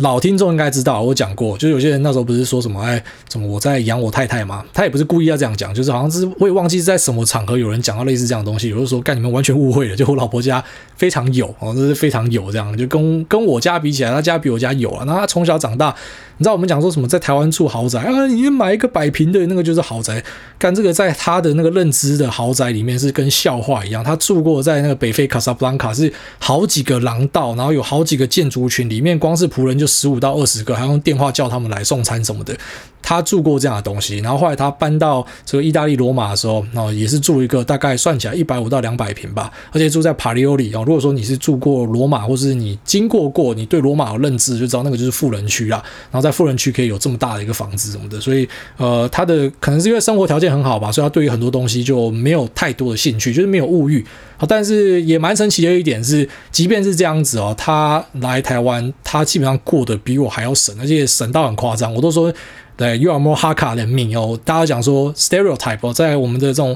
老听众应该知道，我讲过，就有些人那时候不是说什么，哎，怎么我在养我太太吗？他也不是故意要这样讲，就是好像是会忘记在什么场合有人讲到类似这样的东西，有的时候干你们完全误会了，就我老婆家非常有哦，这是非常有这样，就跟跟我家比起来，他家比我家有啊，那他从小长大。你知道我们讲说什么在台湾住豪宅啊？你买一个百平的那个就是豪宅，干这个在他的那个认知的豪宅里面是跟笑话一样。他住过在那个北非卡萨布兰卡，是好几个廊道，然后有好几个建筑群，里面光是仆人就十五到二十个，还用电话叫他们来送餐什么的。他住过这样的东西，然后后来他搬到这个意大利罗马的时候，然后也是住一个大概算起来一百五到两百平吧，而且住在帕里欧里。哦，如果说你是住过罗马，或是你经过过，你对罗马有认知，就知道那个就是富人区啦。然后在富人区可以有这么大的一个房子什么的，所以呃，他的可能是因为生活条件很好吧，所以他对于很多东西就没有太多的兴趣，就是没有物欲。好，但是也蛮神奇的一点是，即便是这样子哦，他来台湾，他基本上过得比我还要省，而且省到很夸张。我都说。对，you are more Hakka than me 哦。大家讲说 stereotype，在我们的这种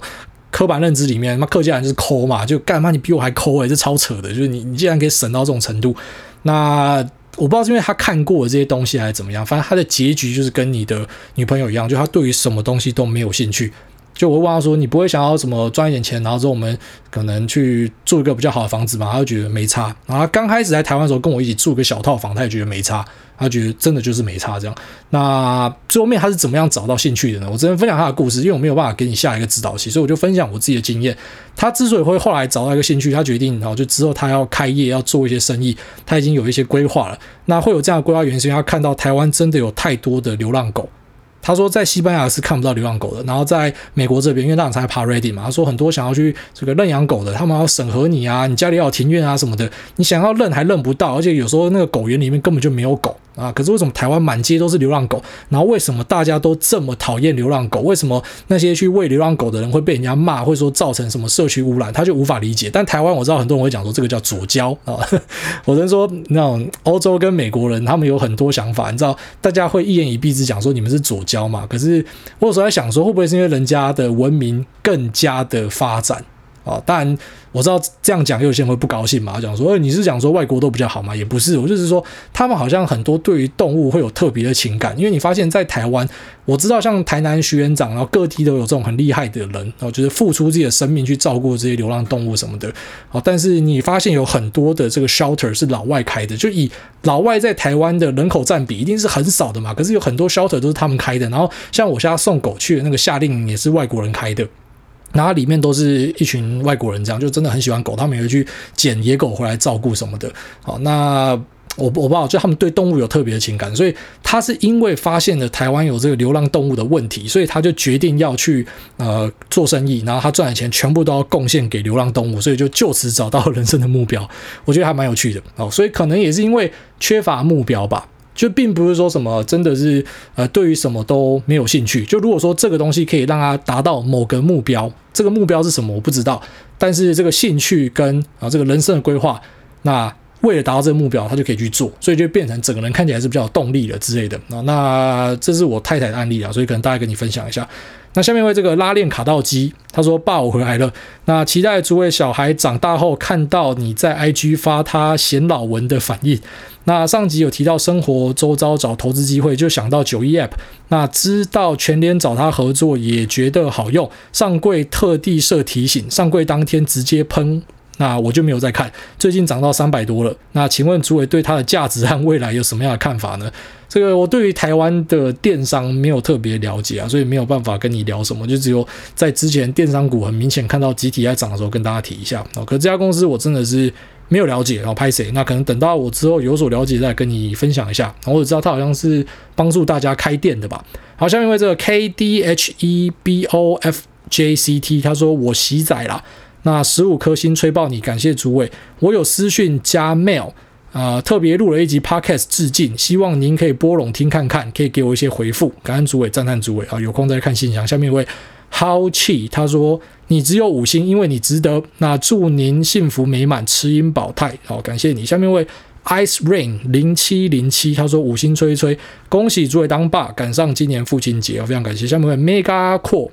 刻板认知里面，那客家人就是抠嘛，就干嘛你比我还抠诶，这超扯的。就是你，你竟然可以省到这种程度。那我不知道是因为他看过这些东西还是怎么样，反正他的结局就是跟你的女朋友一样，就他对于什么东西都没有兴趣。就我会问他说：“你不会想要什么赚一点钱，然后之后我们可能去住一个比较好的房子吗？”他就觉得没差。然后刚开始在台湾的时候跟我一起住个小套房，他也觉得没差。他觉得真的就是没差这样。那最后面他是怎么样找到兴趣的呢？我只能分享他的故事，因为我没有办法给你下一个指导期，所以我就分享我自己的经验。他之所以会后来找到一个兴趣，他决定然后就之后他要开业要做一些生意，他已经有一些规划了。那会有这样的规划原因，是因为他看到台湾真的有太多的流浪狗。他说在西班牙是看不到流浪狗的，然后在美国这边，因为那场才爬 ready 嘛，他说很多想要去这个认养狗的，他们要审核你啊，你家里要有庭院啊什么的，你想要认还认不到，而且有时候那个狗园里面根本就没有狗。啊！可是为什么台湾满街都是流浪狗？然后为什么大家都这么讨厌流浪狗？为什么那些去喂流浪狗的人会被人家骂，会说造成什么社区污染？他就无法理解。但台湾我知道很多人会讲说这个叫左交啊。我能说那种欧洲跟美国人他们有很多想法，你知道大家会一言以蔽之讲说你们是左交交嘛？可是我有时候在想说会不会是因为人家的文明更加的发展？啊。当然我知道这样讲有些人会不高兴嘛，讲说，哎，你是讲说外国都比较好吗？也不是，我就是说他们好像很多对于动物会有特别的情感，因为你发现，在台湾，我知道像台南徐园长，然后各地都有这种很厉害的人，然后就是付出自己的生命去照顾这些流浪动物什么的。哦，但是你发现有很多的这个 shelter 是老外开的，就以老外在台湾的人口占比一定是很少的嘛，可是有很多 shelter 都是他们开的，然后像我现在送狗去的那个夏令营也是外国人开的。然后里面都是一群外国人，这样就真的很喜欢狗，他们也会去捡野狗回来照顾什么的。好，那我我不知道，就他们对动物有特别的情感，所以他是因为发现了台湾有这个流浪动物的问题，所以他就决定要去呃做生意，然后他赚的钱全部都要贡献给流浪动物，所以就就此找到人生的目标。我觉得还蛮有趣的哦，所以可能也是因为缺乏目标吧。就并不是说什么真的是呃，对于什么都没有兴趣。就如果说这个东西可以让他达到某个目标，这个目标是什么我不知道，但是这个兴趣跟啊这个人生的规划，那为了达到这个目标，他就可以去做，所以就变成整个人看起来是比较有动力的之类的啊。那这是我太太的案例啊，所以可能大概跟你分享一下。那下面为这个拉链卡到机，他说：“爸，我回来了。那期待诸位小孩长大后看到你在 IG 发他显老文的反应。那上集有提到生活周遭找投资机会，就想到九一 App。那知道全联找他合作，也觉得好用。上柜特地设提醒，上柜当天直接喷。”那我就没有再看，最近涨到三百多了。那请问诸位对它的价值和未来有什么样的看法呢？这个我对于台湾的电商没有特别了解啊，所以没有办法跟你聊什么，就只有在之前电商股很明显看到集体在涨的时候跟大家提一下。哦，可这家公司我真的是没有了解，然后拍谁？那可能等到我之后有所了解再跟你分享一下。我只知道他好像是帮助大家开店的吧。好，下面为这个 K D H E B O F J C T，他说我洗仔啦。那十五颗星吹爆你，感谢诸位。我有私讯加 mail，啊、呃，特别录了一集 podcast 致敬，希望您可以拨冗听看看，可以给我一些回复。感恩诸位，赞叹诸位啊！有空再看信箱。下面一位 How Chi，他说你只有五星，因为你值得。那祝您幸福美满，持音保泰。好，感谢你。下面一位 Ice Rain 零七零七，他说五星吹一吹，恭喜诸位当爸，赶上今年父亲节，非常感谢。下面一位 Mega Cool，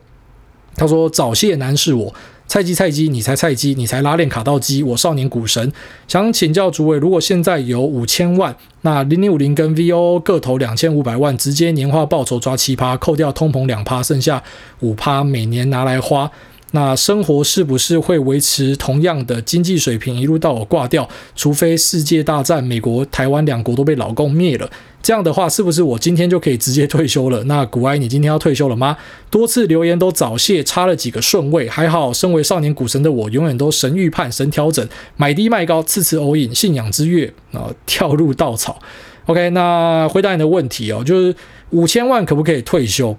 他说早泄男是我。菜鸡菜鸡，你才菜鸡，你才拉链卡到鸡。我少年股神想请教诸位，如果现在有五千万，那零零五零跟 VO 各投两千五百万，直接年化报酬抓七趴，扣掉通膨两趴，剩下五趴，每年拿来花。那生活是不是会维持同样的经济水平，一路到我挂掉？除非世界大战，美国、台湾两国都被老共灭了，这样的话，是不是我今天就可以直接退休了？那古埃，你今天要退休了吗？多次留言都早泄，差了几个顺位，还好，身为少年股神的我，永远都神预判、神调整，买低卖高，次次 all in，信仰之跃啊，跳入稻草。OK，那回答你的问题哦，就是五千万可不可以退休？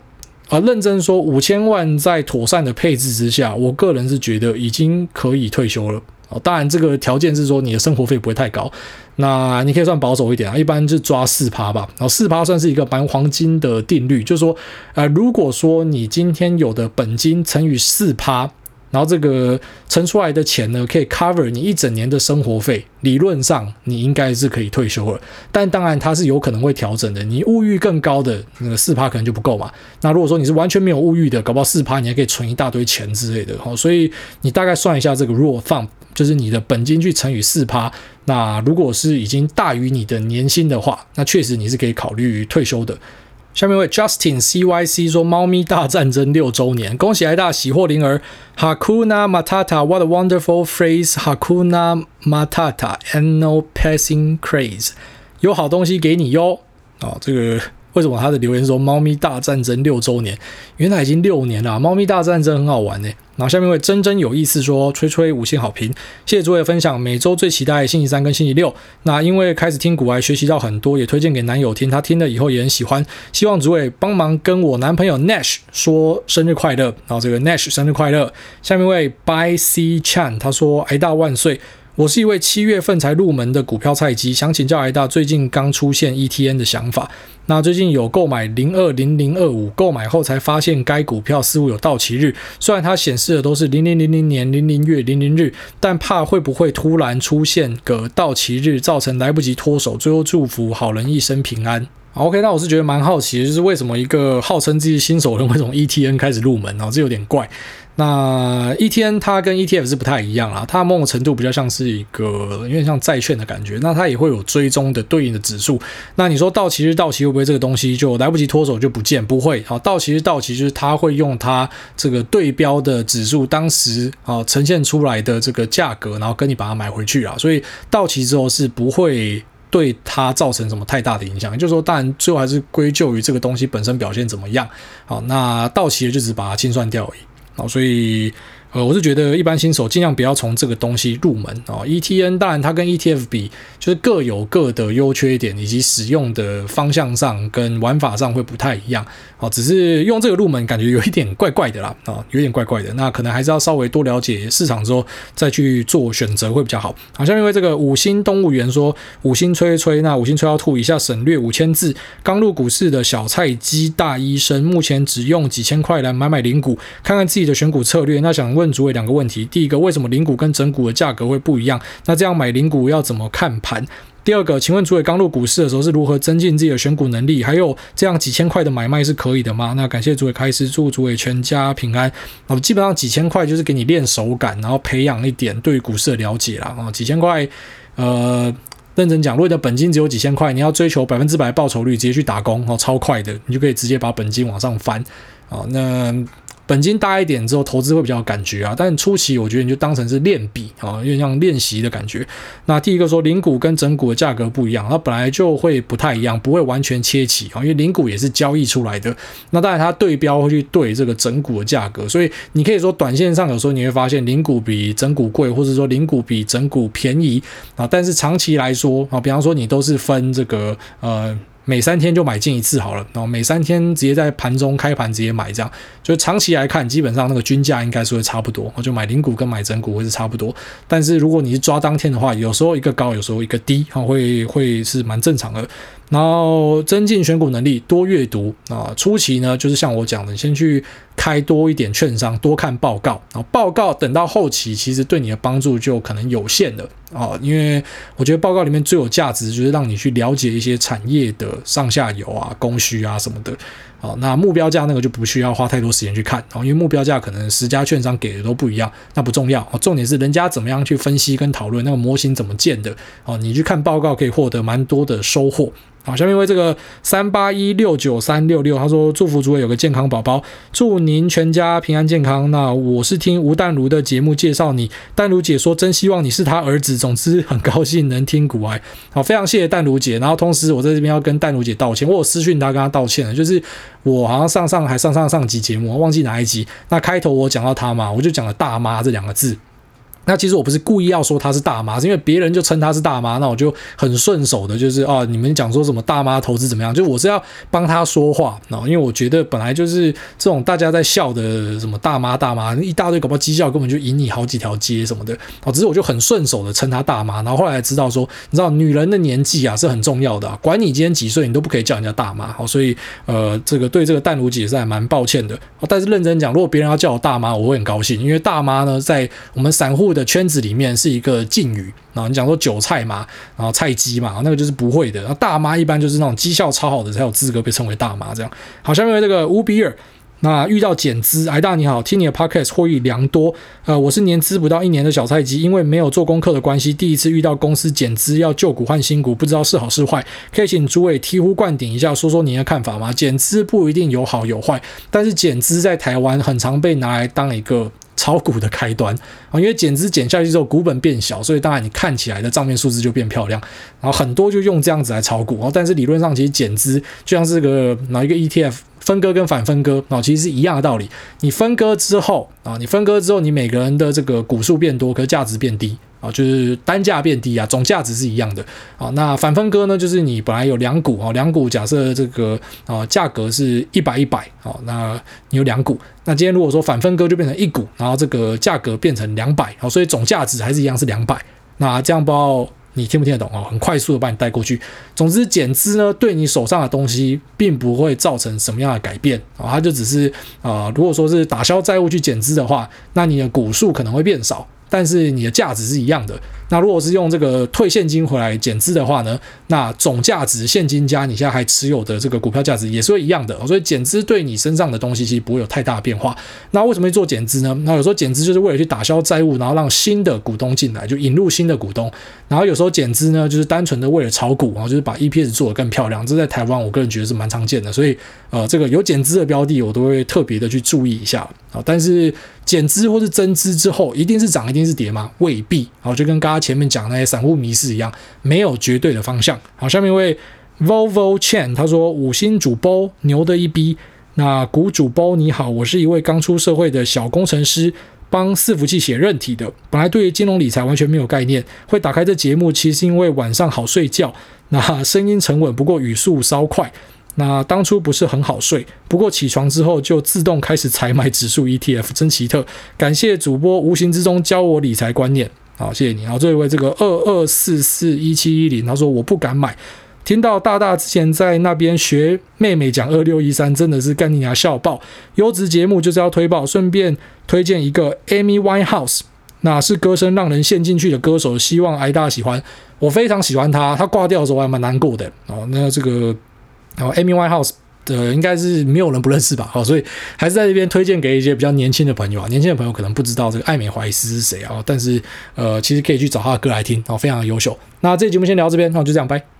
啊，认真说，五千万在妥善的配置之下，我个人是觉得已经可以退休了。哦，当然这个条件是说你的生活费不会太高，那你可以算保守一点啊，一般就抓四趴吧。然后四趴算是一个蛮黄金的定律，就是说，呃，如果说你今天有的本金乘以四趴。然后这个存出来的钱呢，可以 cover 你一整年的生活费。理论上你应该是可以退休了，但当然它是有可能会调整的。你物欲更高的那个四趴可能就不够嘛。那如果说你是完全没有物欲的，搞不好四趴你还可以存一大堆钱之类的。好，所以你大概算一下这个 rule of thumb，就是你的本金去乘以四趴。那如果是已经大于你的年薪的话，那确实你是可以考虑退休的。下面为 Justin CYC 说：“猫咪大战争六周年，恭喜爱大喜获麟儿。Hakuna Matata，What a wonderful phrase！Hakuna Matata，and no passing craze，有好东西给你哟。哦，这个。”为什么他的留言说“猫咪大战争六周年”？原来已经六年了。猫咪大战争很好玩呢。然后下面一位真真有意思说：“吹吹五星好评，谢谢诸位分享。每周最期待星期三跟星期六。那因为开始听股癌，学习到很多，也推荐给男友听，他听了以后也很喜欢。希望诸位帮忙跟我男朋友 Nash 说生日快乐。然后这个 Nash 生日快乐。下面一位 By C Chan 他说：癌大万岁。”我是一位七月份才入门的股票菜鸡，想请教癌大，最近刚出现 ETN 的想法。那最近有购买零二零零二五，购买后才发现该股票似乎有到期日，虽然它显示的都是零零零零年零零月零零日，但怕会不会突然出现个到期日，造成来不及脱手。最后祝福好人一生平安。OK，那我是觉得蛮好奇的，就是为什么一个号称自己新手人会从 ETN 开始入门，然后这有点怪。那 ETN 它跟 ETF 是不太一样啊，它某种程度比较像是一个有点像债券的感觉，那它也会有追踪的对应的指数。那你说到期日到期会不会这个东西就来不及脱手就不见？不会，好，到期日到期就是它会用它这个对标的指数当时啊呈现出来的这个价格，然后跟你把它买回去啊，所以到期之后是不会。对它造成什么太大的影响？就是说，当然最后还是归咎于这个东西本身表现怎么样。好，那到期了就只把它清算掉而已。好，所以。呃，我是觉得一般新手尽量不要从这个东西入门啊。ETN 当然它跟 ETF 比，就是各有各的优缺点，以及使用的方向上跟玩法上会不太一样。哦，只是用这个入门感觉有一点怪怪的啦，啊，有点怪怪的。那可能还是要稍微多了解市场之后再去做选择会比较好。好，下面因为这个五星动物园说五星吹吹，那五星吹要吐以下省略五千字。刚入股市的小菜鸡大医生，目前只用几千块来买买零股，看看自己的选股策略。那想问。问主委两个问题：第一个，为什么零股跟整股的价格会不一样？那这样买零股要怎么看盘？第二个，请问主委刚入股市的时候是如何增进自己的选股能力？还有这样几千块的买卖是可以的吗？那感谢主委开始，祝主委全家平安。哦，基本上几千块就是给你练手感，然后培养一点对股市的了解啦。啊，几千块，呃，认真讲，如果你的本金只有几千块，你要追求百分之百报酬率，直接去打工哦，超快的，你就可以直接把本金往上翻。哦，那。本金大一点之后，投资会比较有感觉啊。但初期我觉得你就当成是练笔啊，有点像练习的感觉。那第一个说零股跟整股的价格不一样，它本来就会不太一样，不会完全切齐啊，因为零股也是交易出来的。那当然它对标会去对这个整股的价格，所以你可以说短线上有时候你会发现零股比整股贵，或者说零股比整股便宜啊。但是长期来说啊，比方说你都是分这个呃。每三天就买进一次好了，然后每三天直接在盘中开盘直接买，这样就长期来看，基本上那个均价应该是会差不多，我就买零股跟买整股会是差不多。但是如果你是抓当天的话，有时候一个高，有时候一个低，会会是蛮正常的。然后增进选股能力，多阅读啊。初期呢，就是像我讲的，先去开多一点券商，多看报告。然后报告等到后期，其实对你的帮助就可能有限了啊。因为我觉得报告里面最有价值，就是让你去了解一些产业的上下游啊、供需啊什么的。好，那目标价那个就不需要花太多时间去看哦，因为目标价可能十家券商给的都不一样，那不重要。重点是人家怎么样去分析跟讨论，那个模型怎么建的。哦，你去看报告可以获得蛮多的收获。好，下面为这个三八一六九三六六，他说祝福主委有个健康宝宝，祝您全家平安健康。那我是听吴淡如的节目介绍你，淡如姐说真希望你是他儿子，总之很高兴能听古癌。好，非常谢谢淡如姐。然后同时我在这边要跟淡如姐道歉，我有私讯她跟她道歉了，就是我好像上上还上上上集节目，忘记哪一集。那开头我讲到他嘛，我就讲了大妈这两个字。那其实我不是故意要说她是大妈，是因为别人就称她是大妈，那我就很顺手的，就是啊，你们讲说什么大妈投资怎么样，就我是要帮她说话，因为我觉得本来就是这种大家在笑的什么大妈大妈一大堆搞不好绩效根本就赢你好几条街什么的，哦，只是我就很顺手的称她大妈，然后后来知道说，你知道女人的年纪啊是很重要的，管你今天几岁，你都不可以叫人家大妈，好，所以呃，这个对这个淡如姐是还蛮抱歉的，但是认真讲，如果别人要叫我大妈，我会很高兴，因为大妈呢在我们散户的圈子里面是一个禁语啊，你讲说韭菜嘛，然后菜鸡嘛，那个就是不会的。那大妈一般就是那种绩效超好的才有资格被称为大妈这样。好，下面这个乌比尔，那遇到减资，癌大你好，听你的 podcast 获益良多。呃，我是年资不到一年的小菜鸡，因为没有做功课的关系，第一次遇到公司减资要旧股换新股，不知道是好是坏，可以请诸位醍醐灌顶一下，说说您的看法吗？减资不一定有好有坏，但是减资在台湾很常被拿来当一个。炒股的开端啊，因为减资减下去之后，股本变小，所以当然你看起来的账面数字就变漂亮，然后很多就用这样子来炒股，但是理论上其实减资就像是个哪一个 ETF 分割跟反分割啊，其实是一样的道理。你分割之后啊，你分割之后，你每个人的这个股数变多，可是价值变低。啊，就是单价变低啊，总价值是一样的啊。那反分割呢，就是你本来有两股啊，两股假设这个啊价格是一百一百啊，那你有两股，那今天如果说反分割就变成一股，然后这个价格变成两百啊，所以总价值还是一样是两百。那这样不知道你听不听得懂啊？很快速的把你带过去。总之减资呢，对你手上的东西并不会造成什么样的改变啊，它就只是啊，如果说是打消债务去减资的话，那你的股数可能会变少。但是你的价值是一样的，那如果是用这个退现金回来减资的话呢，那总价值现金加你现在还持有的这个股票价值也是会一样的。所以减资对你身上的东西其实不会有太大的变化。那为什么会做减资呢？那有时候减资就是为了去打消债务，然后让新的股东进来，就引入新的股东。然后有时候减资呢，就是单纯的为了炒股，然后就是把 EPS 做得更漂亮。这在台湾我个人觉得是蛮常见的。所以呃，这个有减资的标的，我都会特别的去注意一下啊。但是减资或是增资之后，一定是涨，一定是跌吗？未必。好，就跟刚刚前面讲那些散户迷失一样，没有绝对的方向。好，下面一位 Volvo Chan 他说：“五星主播牛的一逼。”那股主播你好，我是一位刚出社会的小工程师，帮伺服器写韧体的。本来对于金融理财完全没有概念，会打开这节目，其实是因为晚上好睡觉。那声音沉稳，不过语速稍快。那当初不是很好睡，不过起床之后就自动开始采买指数 ETF，真奇特。感谢主播无形之中教我理财观念，好，谢谢你。然后这位这个二二四四一七一零，他说我不敢买，听到大大之前在那边学妹妹讲二六一三，真的是干你娘笑爆。优质节目就是要推爆，顺便推荐一个 Amy Winehouse，那是歌声让人陷进去的歌手，希望挨大喜欢。我非常喜欢他，他挂掉的时候我还蛮难过的。哦，那这个。然后 Amy Winehouse 的应该是没有人不认识吧？好，所以还是在这边推荐给一些比较年轻的朋友啊。年轻的朋友可能不知道这个艾美怀斯是谁啊，但是呃，其实可以去找他的歌来听，哦，非常的优秀。那这期节目先聊到这边，那就这样，拜。